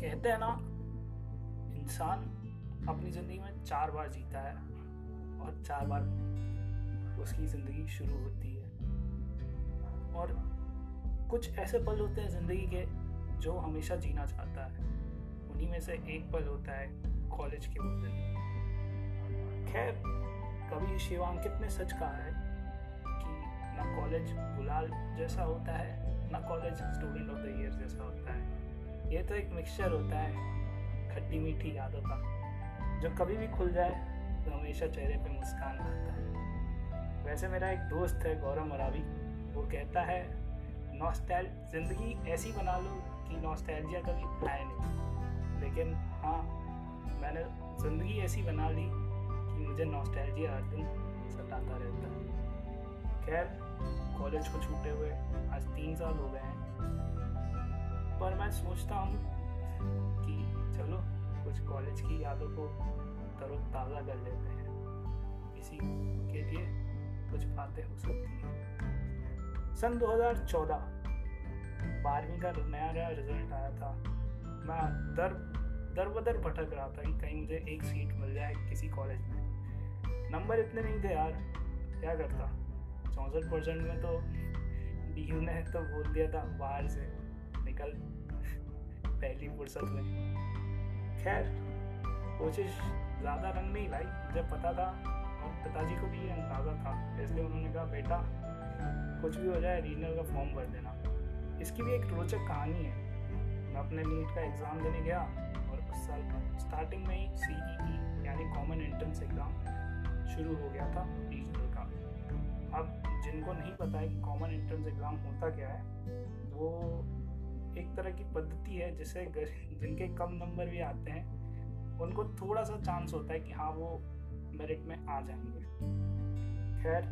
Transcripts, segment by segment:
कहते हैं ना, इंसान अपनी ज़िंदगी में चार बार जीता है और चार बार उसकी ज़िंदगी शुरू होती है। और कुछ ऐसे पल होते हैं ज़िंदगी के जो हमेशा जीना चाहता है। उन्हीं में से एक पल होता है कॉलेज के वो दिन खैर, कभी शिवांकित ने सच कहा है? ना कॉलेज गुलाल जैसा होता है, ना college student of the year जैसा होता है। ये तो एक मिक्सचर होता है, खट्टी मीठी यादों का। जो कभी भी खुल जाए तो हमेशा चेहरे पे मुस्कान आता है। वैसे मेरा एक दोस्त है, गौरव मरावी। वो कहता है, नॉस्टैल, ज़िंदगी ऐसी बना लो कि नॉस्टैल्जिया कभी आए नहीं। लेकिन हाँ मैंने ज़िंदगी ऐसी बना ली कि मुझे नॉस्टैल्जिया हर दिन सताता रहता है। खैर कॉलेज को छूटे हुए आज तीन साल हो गए हैं। पर मैं सोचता हूँ कि चलो, कुछ कॉलेज की यादों को तरोताज़ा कर लेते हैं। इसी के लिए कुछ बातें हो सकती हैं। सन 2014 बारहवीं का नया नया रिज़ल्ट आया था। मैं दर दर बदर भटक रहा था कि कहीं मुझे एक सीट मिल जाए किसी कॉलेज में। नंबर इतने नहीं थे यार, क्या करता? चौंसठ परसेंट में तो डी ने तो बोल दिया था बाहर से, निकल, पहली फुर्सत में। खैर, कोशिश ज़्यादा रंग नहीं लाई, मुझे पता था, और पिताजी को भी ये अंदाज़ा था, इसलिए उन्होंने कहा, बेटा, कुछ भी हो जाए, रीजनल का फॉर्म भर देना। इसकी भी एक रोचक कहानी है। मैं अपने नीट का एग्ज़ाम देने गया, और उस साल स्टार्टिंग में ही सी यानी कॉमन एंट्रेंस एग्ज़ाम शुरू हो गया था, रीजनल। का जिनको नहीं पता है कि कॉमन एंट्रेंस एग्ज़ाम होता क्या है, वो एक तरह की पद्धति है जिससे जिनके कम नंबर भी आते हैं, उनको थोड़ा सा चांस होता है कि हाँ वो मेरिट में आ जाएँगे। खैर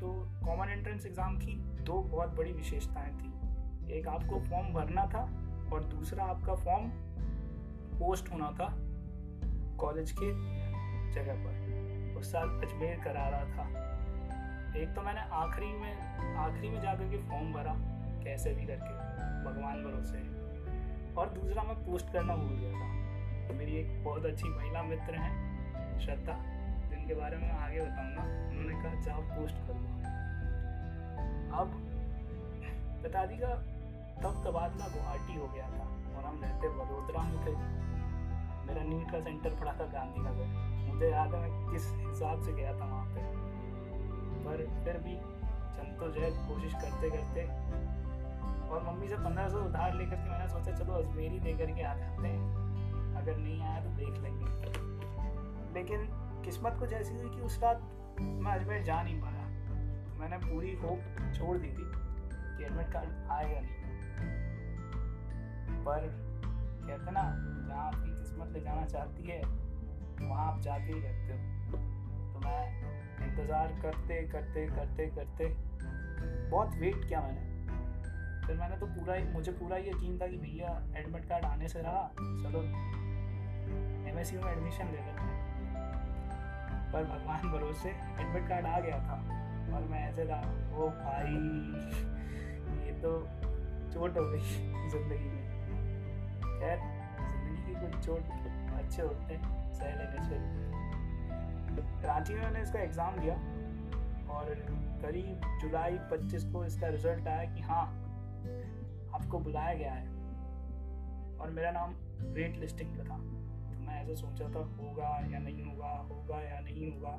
तो कॉमन एंट्रेंस एग्ज़ाम की दो बहुत बड़ी विशेषताएँ थी। एक आपको फॉर्म भरना था और दूसरा आपका फॉर्म पोस्ट होना था कॉलेज के जगह पर। उस साल अजमेर करा रहा था। एक तो मैंने आखिरी में आखिरी में जाकर के फॉर्म भरा, कैसे भी करके, भगवान भरोसे। और दूसरा मैं पोस्ट करना भूल गया था। तो मेरी एक बहुत अच्छी महिला मित्र हैं, श्रद्धा, जिनके बारे में आगे बताऊँगा। उन्होंने कहा जाओ पोस्ट करूँगा अब, पिताजी का तब तबादला गुवाहाटी हो गया था, और हम रहते वडोदरा में थे। मेरा नीट का सेंटर पड़ा था गांधी नगर। मुझे याद है मैं किस हिसाब से गया था वहाँ पे। पर फिर भी जद्दोजहद कोशिश करते करते और मम्मी से पंद्रह सौ उधार लेकर के मैंने सोचा, चलो अजमेर ही दे करके आ जाते हैं। अगर नहीं आया तो देख लेंगे। लेकिन किस्मत कुछ ऐसी हुई कि उस रात मैं अजमेर जा नहीं पाया। तो मैंने पूरी होप छोड़ दी थी कि एडमिट कार्ड आएगा नहीं। पर कहते ना, जहाँ आपकी किस्मत ले जाना चाहती है, वहाँ आप जाके ही रहते हो। तो मैं इंतज़ार करते करते करते करते बहुत वेट किया मैंने। फिर मैंने तो पूरा मुझे पूरा यकीन था कि भैया एडमिट कार्ड आने से रहा। चलो एम एस में एडमिशन ले लेते हैं। पर भगवान भरोसे एडमिट कार्ड आ गया था। और मैं ऐसे था, ओ भाई, ये तो चोट हो गई ज़िंदगी में। खैर, ज़िंदगी की कुछ चोट अच्छे होते हैं सह लेने चाहिए रांची में मैंने इसका एग्ज़ाम दिया और करीब जुलाई 25 को इसका रिज़ल्ट आया कि हाँ आपको बुलाया गया है। और मेरा नाम वेट लिस्टिंग पे था। तो मैं ऐसा सोचा था, होगा या नहीं होगा होगा या नहीं होगा।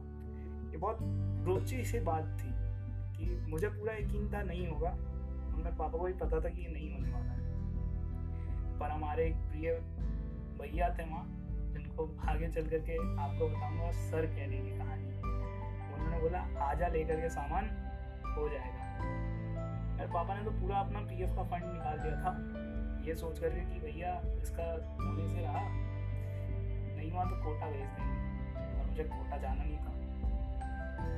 ये बहुत रोची सी बात थी कि मुझे पूरा यकीन था नहीं होगा। और मेरे पापा को भी पता था कि ये नहीं होने वाला है। पर हमारे एक प्रिय भैया थे वहाँ जिनको आगे चल करके आपको बताऊँगा सर कहने की कहानी। उन्होंने बोला, आजा लेकर के सामान हो जाएगा। मेरे पापा ने तो पूरा अपना पीएफ का फंड निकाल दिया था। ये सोच करके कि भैया, इसका होने से रहा। नहीं हुआ तो कोटा भेज देंगे। और मुझे कोटा जाना नहीं था।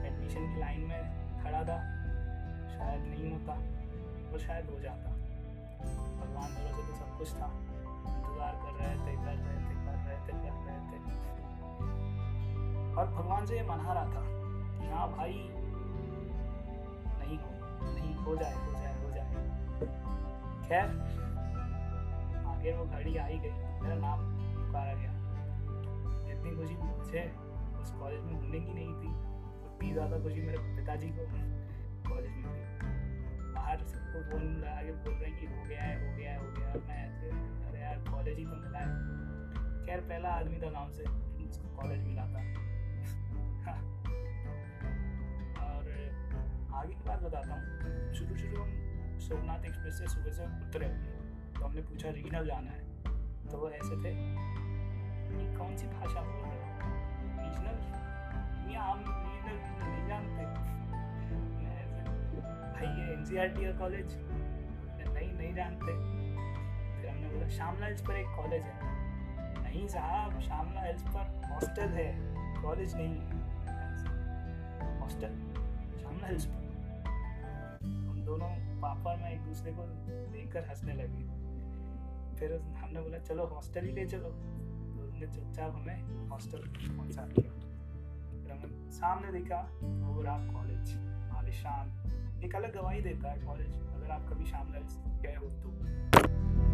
एडमिशन की लाइन में खड़ा था। शायद नहीं होता और शायद हो जाता। भगवान भरोसे तो सब कुछ था। इंतज़ार कर रहे थे, कर रहे थे। कर रहे थे कर रहे थे। और भगवान से ये मना रहा था कि हाँ भाई, नहीं हो नहीं, हो जाए हो जाए हो जाए। खैर, आगे वो घड़ी आई गई। मेरा नाम पुकारा गया। जितनी खुशी मुझे उस कॉलेज में होने की नहीं थी, उतनी ज़्यादा खुशी मेरे पिताजी को कॉलेज में थी। बाहर सबको फ़ोन लगा के बोल रहे हैं कि हो गया है, हो गया है, हो गया है। मैं ऐसे, अरे यार कॉलेज ही तो मिला है। खैर, पहला आदमी था गाँव से जिसको कॉलेज मिला था। और, आगे की बात बताता हूँ। शुरू शुरू हम सोमनाथ एक्सप्रेस से सुबह से उतरे। तो हमने पूछा रीजनल जाना है? तो वो ऐसे थे, ये कौन सी भाषा बोल रहे हो? रीजनल? ये हम रीजनल नहीं जानते। भाई, ये एन टी का कॉलेज नहीं नहीं जानते। फिर हमने बोला, श्यामलाल पर एक कॉलेज है। नहीं साहब श्यामला हिल्स पर हॉस्टल है, कॉलेज नहीं हॉस्टल? श्यामला हिल्स पर। हम दोनों पापा मैं एक दूसरे को देखकर हंसने लगे। फिर हमने बोला, चलो हॉस्टल ही ले चलो। तो उसने चुपचाप हमें हॉस्टल पहुँचा दिया। फिर हमने सामने देखा, वो रहा कॉलेज, आलिशान। एक अलग गवाही देता है कॉलेज, अगर आप कभी शामला गए हो तो।